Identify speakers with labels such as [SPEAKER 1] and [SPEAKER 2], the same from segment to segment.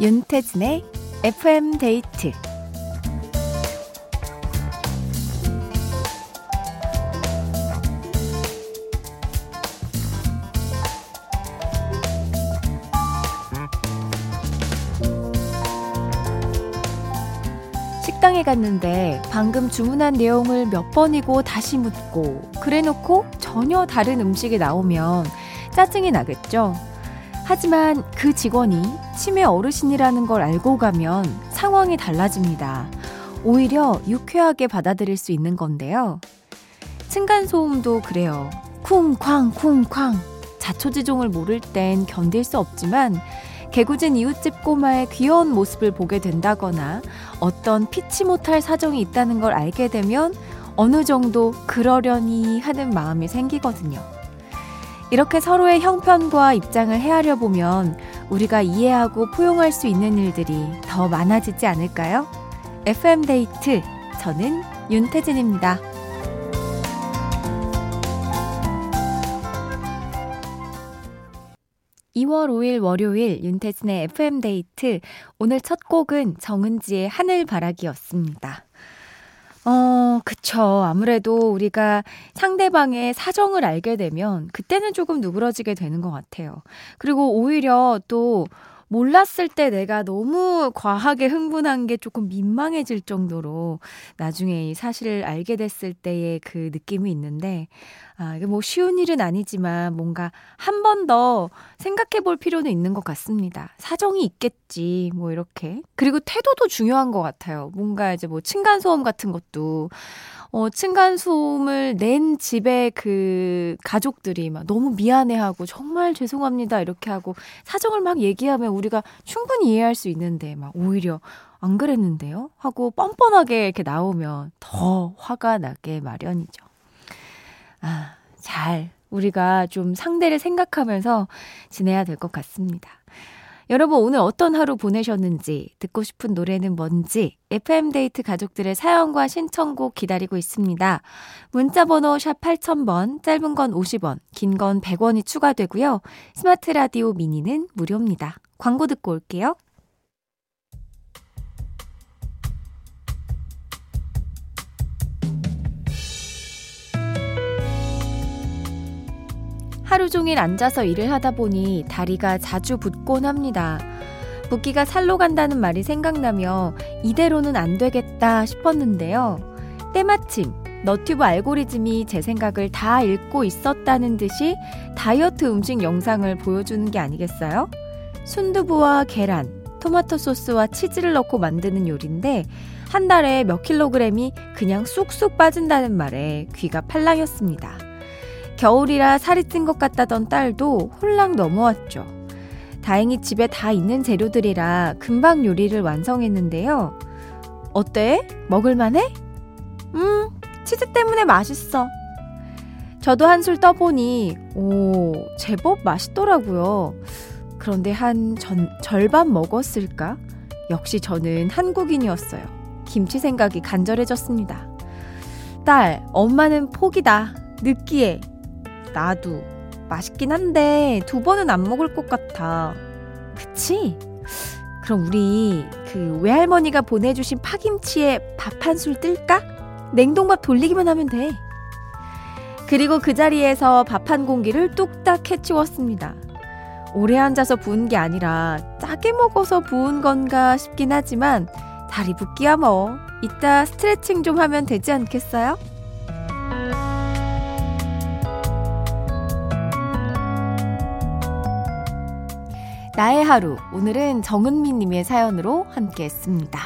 [SPEAKER 1] 윤태진의 FM 데이트 식당에 갔는데 방금 주문한 내용을 몇 번이고 다시 묻고 그래 놓고 전혀 다른 음식이 나오면 짜증이 나겠죠. 하지만 그 직원이 치매 어르신이라는 걸 알고 가면 상황이 달라집니다. 오히려 유쾌하게 받아들일 수 있는 건데요. 층간소음도 그래요. 쿵쾅 쿵쾅 자초지종을 모를 땐 견딜 수 없지만 개구진 이웃집 꼬마의 귀여운 모습을 보게 된다거나 어떤 피치 못할 사정이 있다는 걸 알게 되면 어느 정도 그러려니 하는 마음이 생기거든요. 이렇게 서로의 형편과 입장을 헤아려 보면 우리가 이해하고 포용할 수 있는 일들이 더 많아지지 않을까요? FM 데이트 저는 윤태진입니다. 2월 5일 월요일 윤태진의 FM 데이트 오늘 첫 곡은 정은지의 하늘바라기였습니다. 어, 그쵸. 아무래도 우리가 상대방의 사정을 알게 되면 그때는 조금 누그러지게 되는 것 같아요. 그리고 오히려 또 몰랐을 때 내가 너무 과하게 흥분한 게 조금 민망해질 정도로 나중에 이 사실을 알게 됐을 때의 그 느낌이 있는데, 아, 이게 뭐 쉬운 일은 아니지만 뭔가 한 번 더 생각해 볼 필요는 있는 것 같습니다. 사정이 있겠지, 뭐 이렇게. 그리고 태도도 중요한 것 같아요. 뭔가 이제 뭐 층간소음 같은 것도 어, 층간소음을 낸 집에 그 가족들이 막 너무 미안해하고 정말 죄송합니다 이렇게 하고 사정을 막 얘기하면 우리가 충분히 이해할 수 있는데 막 오히려 안 그랬는데요? 하고 뻔뻔하게 이렇게 나오면 더 화가 나게 마련이죠. 아, 잘 우리가 좀 상대를 생각하면서 지내야 될 것 같습니다. 여러분 오늘 어떤 하루 보내셨는지 듣고 싶은 노래는 뭔지 FM데이트 가족들의 사연과 신청곡 기다리고 있습니다. 문자번호 샵 8000번 짧은 건 50원 긴 건 100원이 추가되고요. 스마트 라디오 미니는 무료입니다. 광고 듣고 올게요. 하루 종일 앉아서 일을 하다 보니 다리가 자주 붓곤 합니다. 붓기가 살로 간다는 말이 생각나며 이대로는 안 되겠다 싶었는데요. 때마침 너튜브 알고리즘이 제 생각을 다 읽고 있었다는 듯이 다이어트 음식 영상을 보여주는 게 아니겠어요? 순두부와 계란, 토마토 소스와 치즈를 넣고 만드는 요리인데 한 달에 몇 킬로그램이 그냥 쑥쑥 빠진다는 말에 귀가 팔랑였습니다. 겨울이라 살이 찐 것 같다던 딸도 홀랑 넘어왔죠. 다행히 집에 다 있는 재료들이라 금방 요리를 완성했는데요. 어때? 먹을만해? 음, 치즈 때문에 맛있어. 저도 한술 떠보니, 오, 제법 맛있더라고요. 그런데 한 전, 절반 먹었을까? 역시 저는 한국인이었어요. 김치 생각이 간절해졌습니다. 딸, 엄마는 포기다. 느끼해. 나도 맛있긴 한데 두 번은 안 먹을 것 같아. 그치? 그럼 우리 그 외할머니가 보내주신 파김치에 밥 한 술 뜰까? 냉동밥 돌리기만 하면 돼. 그리고 그 자리에서 밥 한 공기를 뚝딱 해치웠습니다. 오래 앉아서 부은 게 아니라 짜게 먹어서 부은 건가 싶긴 하지만 다리 붓기야 뭐. 이따 스트레칭 좀 하면 되지 않겠어요? 나의 하루. 오늘은 정은미 님의 사연으로 함께 했습니다.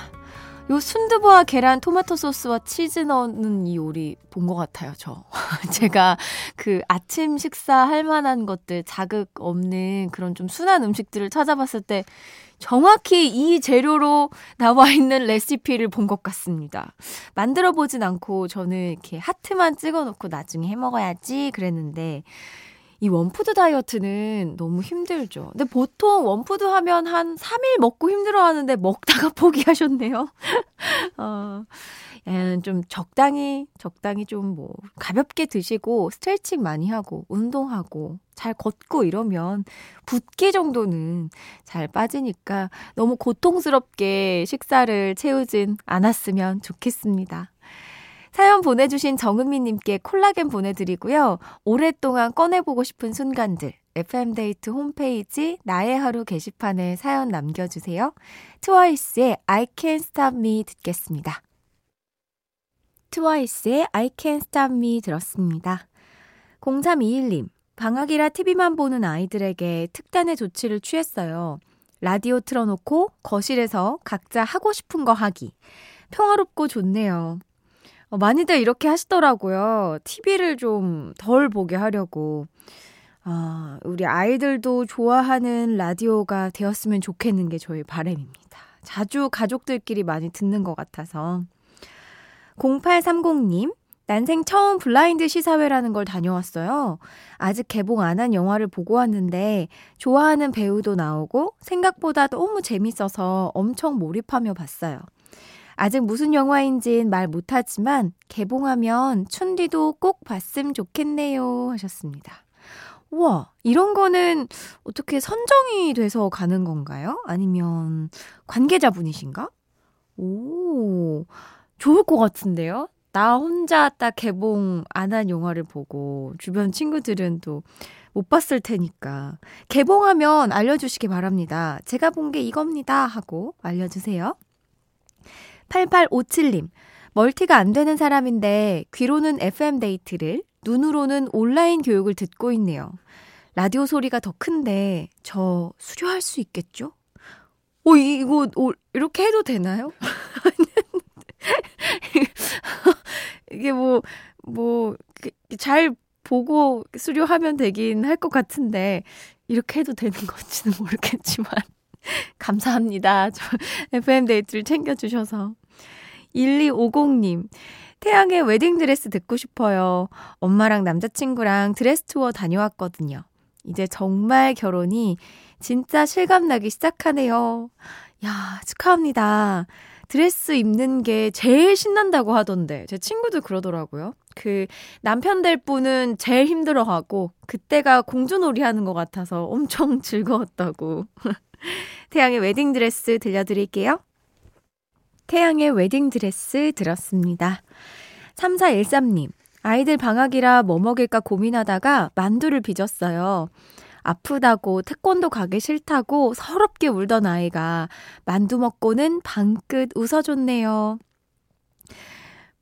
[SPEAKER 1] 요 순두부와 계란, 토마토 소스와 치즈 넣는 이 요리 본 것 같아요, 저. 제가 그 아침 식사 할 만한 것들, 자극 없는 그런 좀 순한 음식들을 찾아봤을 때 정확히 이 재료로 나와 있는 레시피를 본 것 같습니다. 만들어 보진 않고 저는 이렇게 하트만 찍어 놓고 나중에 해 먹어야지 그랬는데 이 원푸드 다이어트는 너무 힘들죠. 근데 보통 원푸드 하면 한 3일 먹고 힘들어 하는데 먹다가 포기하셨네요. 어, 좀 적당히, 적당히 좀 뭐, 가볍게 드시고, 스트레칭 많이 하고, 운동하고, 잘 걷고 이러면 붓기 정도는 잘 빠지니까 너무 고통스럽게 식사를 채우진 않았으면 좋겠습니다. 사연 보내주신 정은미님께 콜라겐 보내드리고요. 오랫동안 꺼내보고 싶은 순간들, FM데이트 홈페이지 나의 하루 게시판에 사연 남겨주세요. 트와이스의 I Can't Stop Me 듣겠습니다. 트와이스의 I Can't Stop Me 들었습니다. 0321님, 방학이라 TV만 보는 아이들에게 특단의 조치를 취했어요. 라디오 틀어놓고 거실에서 각자 하고 싶은 거 하기. 평화롭고 좋네요. 어, 많이들 이렇게 하시더라고요. TV를 좀 덜 보게 하려고. 아, 우리 아이들도 좋아하는 라디오가 되었으면 좋겠는 게 저희 바람입니다. 자주 가족들끼리 많이 듣는 것 같아서. 0830님, 난생 처음 블라인드 시사회라는 걸 다녀왔어요. 아직 개봉 안 한 영화를 보고 왔는데 좋아하는 배우도 나오고 생각보다 너무 재밌어서 엄청 몰입하며 봤어요. 아직 무슨 영화인진 말 못하지만 개봉하면 춘디도 꼭 봤으면 좋겠네요 하셨습니다. 우와, 이런 거는 어떻게 선정이 돼서 가는 건가요? 아니면 관계자분이신가? 오, 좋을 것 같은데요? 나 혼자 딱 개봉 안 한 영화를 보고 주변 친구들은 또 못 봤을 테니까 개봉하면 알려주시기 바랍니다. 제가 본 게 이겁니다 하고 알려주세요. 8857님, 멀티가 안 되는 사람인데 귀로는 FM데이트를, 눈으로는 온라인 교육을 듣고 있네요. 라디오 소리가 더 큰데 저 수료할 수 있겠죠? 오, 이거 오, 이렇게 해도 되나요? 이게 뭐, 뭐, 잘 보고 수료하면 되긴 할 것 같은데, 이렇게 해도 되는 건지는 모르겠지만, 감사합니다. 저 FM데이트를 챙겨주셔서. 1250님, 태양의 웨딩드레스 듣고 싶어요. 엄마랑 남자친구랑 드레스 투어 다녀왔거든요. 이제 정말 결혼이 진짜 실감나기 시작하네요. 야, 축하합니다. 드레스 입는 게 제일 신난다고 하던데, 제 친구도 그러더라고요. 그 남편 될 분은 제일 힘들어하고, 그때가 공주놀이 하는 것 같아서 엄청 즐거웠다고. 태양의 웨딩드레스 들려드릴게요. 태양의 웨딩드레스 들었습니다. 3413님, 아이들 방학이라 뭐 먹일까 고민하다가 만두를 빚었어요. 아프다고 태권도 가기 싫다고 서럽게 울던 아이가 만두 먹고는 방긋 웃어줬네요.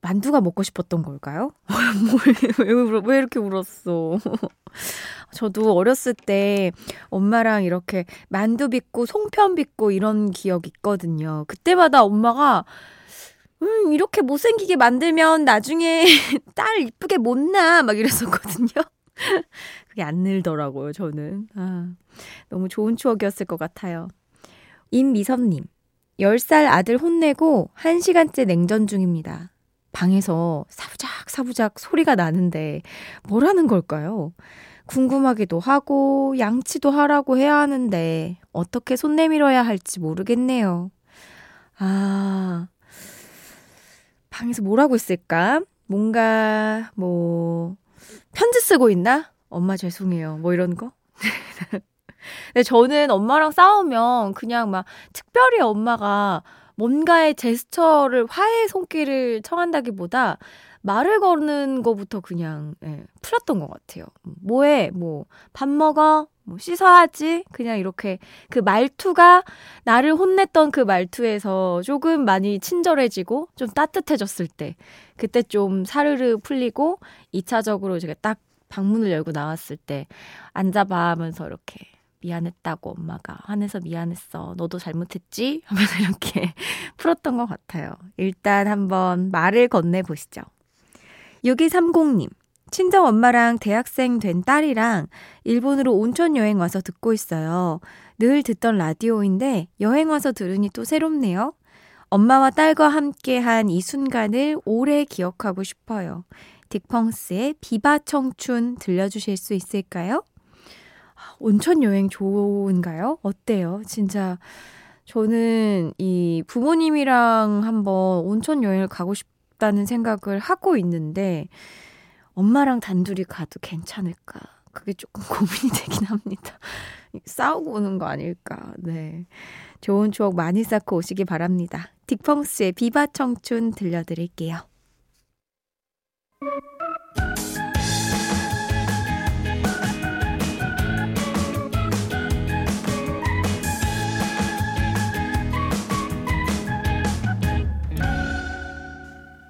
[SPEAKER 1] 만두가 먹고 싶었던 걸까요? 왜, 왜, 왜 이렇게 울었어? 저도 어렸을 때 엄마랑 이렇게 만두 빚고 송편 빚고 이런 기억 있거든요. 그때마다 엄마가 음, 이렇게 못생기게 만들면 나중에 딸 이쁘게 못 나. 막 이랬었거든요. 그게 안 늘더라고요, 저는. 아, 너무 좋은 추억이었을 것 같아요. 임미섭님, 10살 아들 혼내고 1시간째 냉전 중입니다. 방에서 사부작 사부작 소리가 나는데 뭐라는 걸까요? 궁금하기도 하고 양치도 하라고 해야 하는데 어떻게 손 내밀어야 할지 모르겠네요. 아, 방에서 뭐라고 있을까? 뭔가 뭐 편지 쓰고 있나? 엄마 죄송해요. 뭐 이런 거? 근데 저는 엄마랑 싸우면 그냥 막 특별히 엄마가 뭔가의 제스처를 화해 손길을 청한다기보다 말을 거는 거부터 그냥 예, 풀었던 것 같아요. 뭐해? 뭐 밥 먹어? 뭐 씻어야지? 그냥 이렇게 그 말투가 나를 혼냈던 그 말투에서 조금 많이 친절해지고 좀 따뜻해졌을 때 그때 좀 사르르 풀리고 2차적으로 제가 딱 방문을 열고 나왔을 때 앉아봐 하면서 이렇게 미안했다고 엄마가 화내서 미안했어. 너도 잘못했지? 하면서 이렇게 풀었던 것 같아요. 일단 한번 말을 건네 보시죠. 6230님. 친정 엄마랑 대학생 된 딸이랑 일본으로 온천 여행 와서 듣고 있어요. 늘 듣던 라디오인데 여행 와서 들으니 또 새롭네요. 엄마와 딸과 함께 한 이 순간을 오래 기억하고 싶어요. 딕펑스의 비바 청춘 들려주실 수 있을까요? 온천 여행 좋은가요? 어때요? 진짜 저는 이 부모님이랑 한번 온천 여행을 가고 싶 싶다는 생각을 하고 있는데, 엄마랑 단둘이 가도 괜찮을까? 그게 조금 고민이 되긴 합니다. 싸우고 오는 거 아닐까? 네. 좋은 추억 많이 쌓고 오시기 바랍니다. 딕펑스의 비바 청춘 들려드릴게요.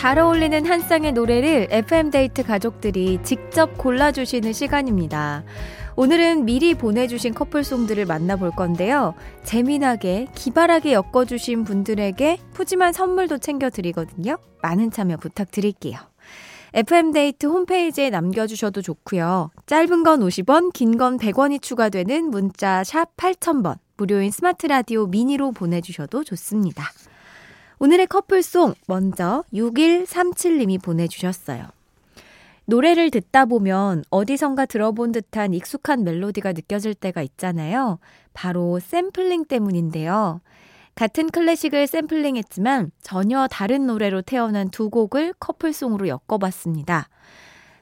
[SPEAKER 1] 잘 어울리는 한 쌍의 노래를 FM데이트 가족들이 직접 골라주시는 시간입니다. 오늘은 미리 보내주신 커플송들을 만나볼 건데요. 재미나게, 기발하게 엮어주신 분들에게 푸짐한 선물도 챙겨드리거든요. 많은 참여 부탁드릴게요. FM데이트 홈페이지에 남겨주셔도 좋고요. 짧은 건 50원, 긴 건 100원이 추가되는 문자 샵 8000번, 무료인 스마트 라디오 미니로 보내주셔도 좋습니다. 오늘의 커플송 먼저 6137님이 보내주셨어요. 노래를 듣다 보면 어디선가 들어본 듯한 익숙한 멜로디가 느껴질 때가 있잖아요. 바로 샘플링 때문인데요. 같은 클래식을 샘플링했지만 전혀 다른 노래로 태어난 두 곡을 커플송으로 엮어봤습니다.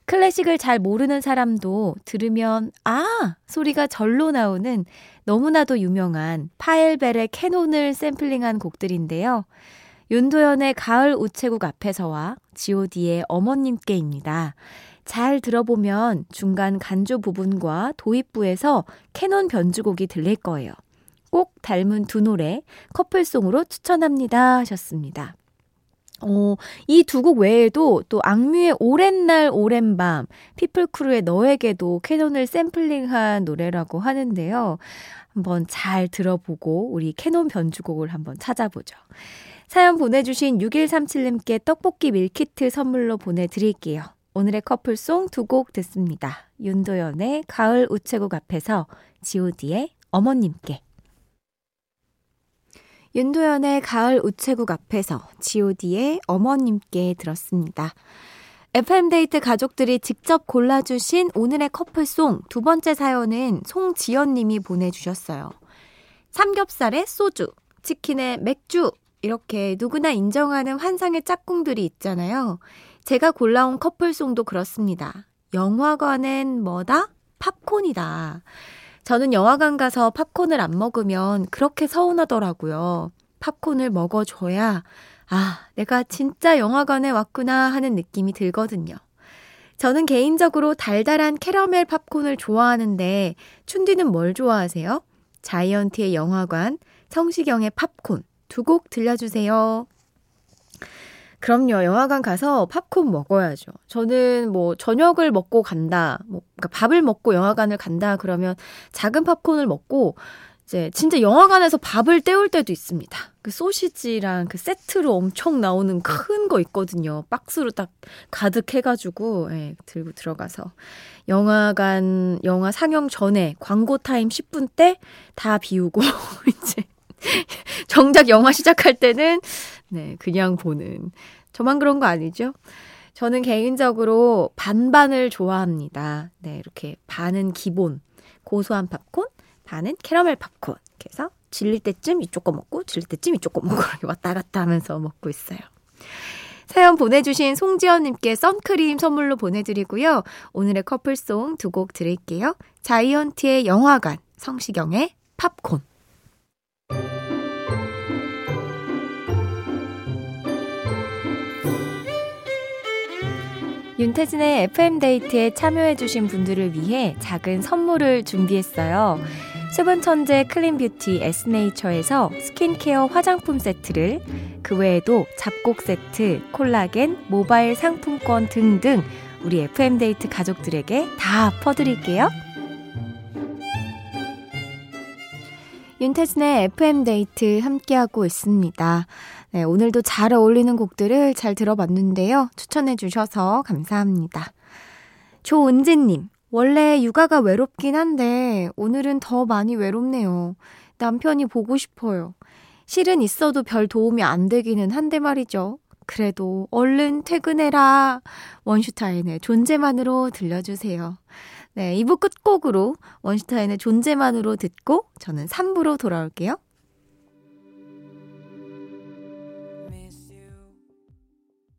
[SPEAKER 1] 클래식을 잘 모르는 사람도 들으면 아 소리가 절로 나오는 너무나도 유명한 파헬벨의 캐논을 샘플링한 곡들인데요. 윤도현의 가을 우체국 앞에서와 god의 어머님께입니다. 잘 들어보면 중간 간주 부분과 도입부에서 캐논 변주곡이 들릴 거예요. 꼭 닮은 두 노래 커플송으로 추천합니다 하셨습니다. 어, 이 두 곡 외에도 또 악뮤의 오랜 날 오랜 밤, 피플크루의 너에게도 캐논을 샘플링한 노래라고 하는데요. 한번 잘 들어보고 우리 캐논 변주곡을 한번 찾아보죠. 사연 보내주신 6137님께 떡볶이 밀키트 선물로 보내드릴게요. 오늘의 커플송 두 곡 듣습니다. 윤도현의 가을 우체국 앞에서 god의 어머님께 윤도현의 가을 우체국 앞에서 god의 어머님께 들었습니다. FM데이트 가족들이 직접 골라주신 오늘의 커플송 두 번째 사연은 송지연님이 보내주셨어요. 삼겹살에 소주, 치킨에 맥주, 이렇게 누구나 인정하는 환상의 짝꿍들이 있잖아요. 제가 골라온 커플송도 그렇습니다. 영화관엔 뭐다? 팝콘이다. 저는 영화관 가서 팝콘을 안 먹으면 그렇게 서운하더라고요. 팝콘을 먹어줘야, 아, 내가 진짜 영화관에 왔구나 하는 느낌이 들거든요. 저는 개인적으로 달달한 캐러멜 팝콘을 좋아하는데, 춘디는 뭘 좋아하세요? 자이언티의 영화관, 성시경의 팝콘, 두 곡 들려주세요. 그럼요. 영화관 가서 팝콘 먹어야죠. 저는 뭐 저녁을 먹고 간다. 뭐 그러니까 밥을 먹고 영화관을 간다 그러면 작은 팝콘을 먹고 이제 진짜 영화관에서 밥을 때울 때도 있습니다. 그 소시지랑 그 세트로 엄청 나오는 큰 거 있거든요. 박스로 딱 가득 해가지고 예, 들고 들어가서 영화관 영화 상영 전에 광고 타임 10분 때 다 비우고 이제 정작 영화 시작할 때는 네, 그냥 보는. 저만 그런 거 아니죠? 저는 개인적으로 반반을 좋아합니다. 네, 이렇게 반은 기본 고소한 팝콘, 반은 캐러멜 팝콘. 그래서 질릴 때쯤 이쪽 거 먹고 질릴 때쯤 이쪽 거 먹고 왔다 갔다 하면서 먹고 있어요. 사연 보내주신 송지연님께 선크림 선물로 보내드리고요. 오늘의 커플송 두 곡 드릴게요. 자이언티의 영화관, 성시경의 팝콘. 윤태진의 FM데이트에 참여해주신 분들을 위해 작은 선물을 준비했어요. 수분천재 클린뷰티 에스네이처에서 스킨케어 화장품 세트를 그 외에도 잡곡 세트, 콜라겐, 모바일 상품권 등등 우리 FM데이트 가족들에게 다 퍼드릴게요. 윤태진의 FM데이트 함께하고 있습니다. 네, 오늘도 잘 어울리는 곡들을 잘 들어봤는데요. 추천해주셔서 감사합니다. 조은진님, 원래 육아가 외롭긴 한데 오늘은 더 많이 외롭네요. 남편이 보고 싶어요. 실은 있어도 별 도움이 안 되기는 한데 말이죠. 그래도 얼른 퇴근해라. 원슈타인의 존재만으로 들려주세요. 네, 2부 끝곡으로 원슈타인의 존재만으로 듣고 저는 3부로 돌아올게요.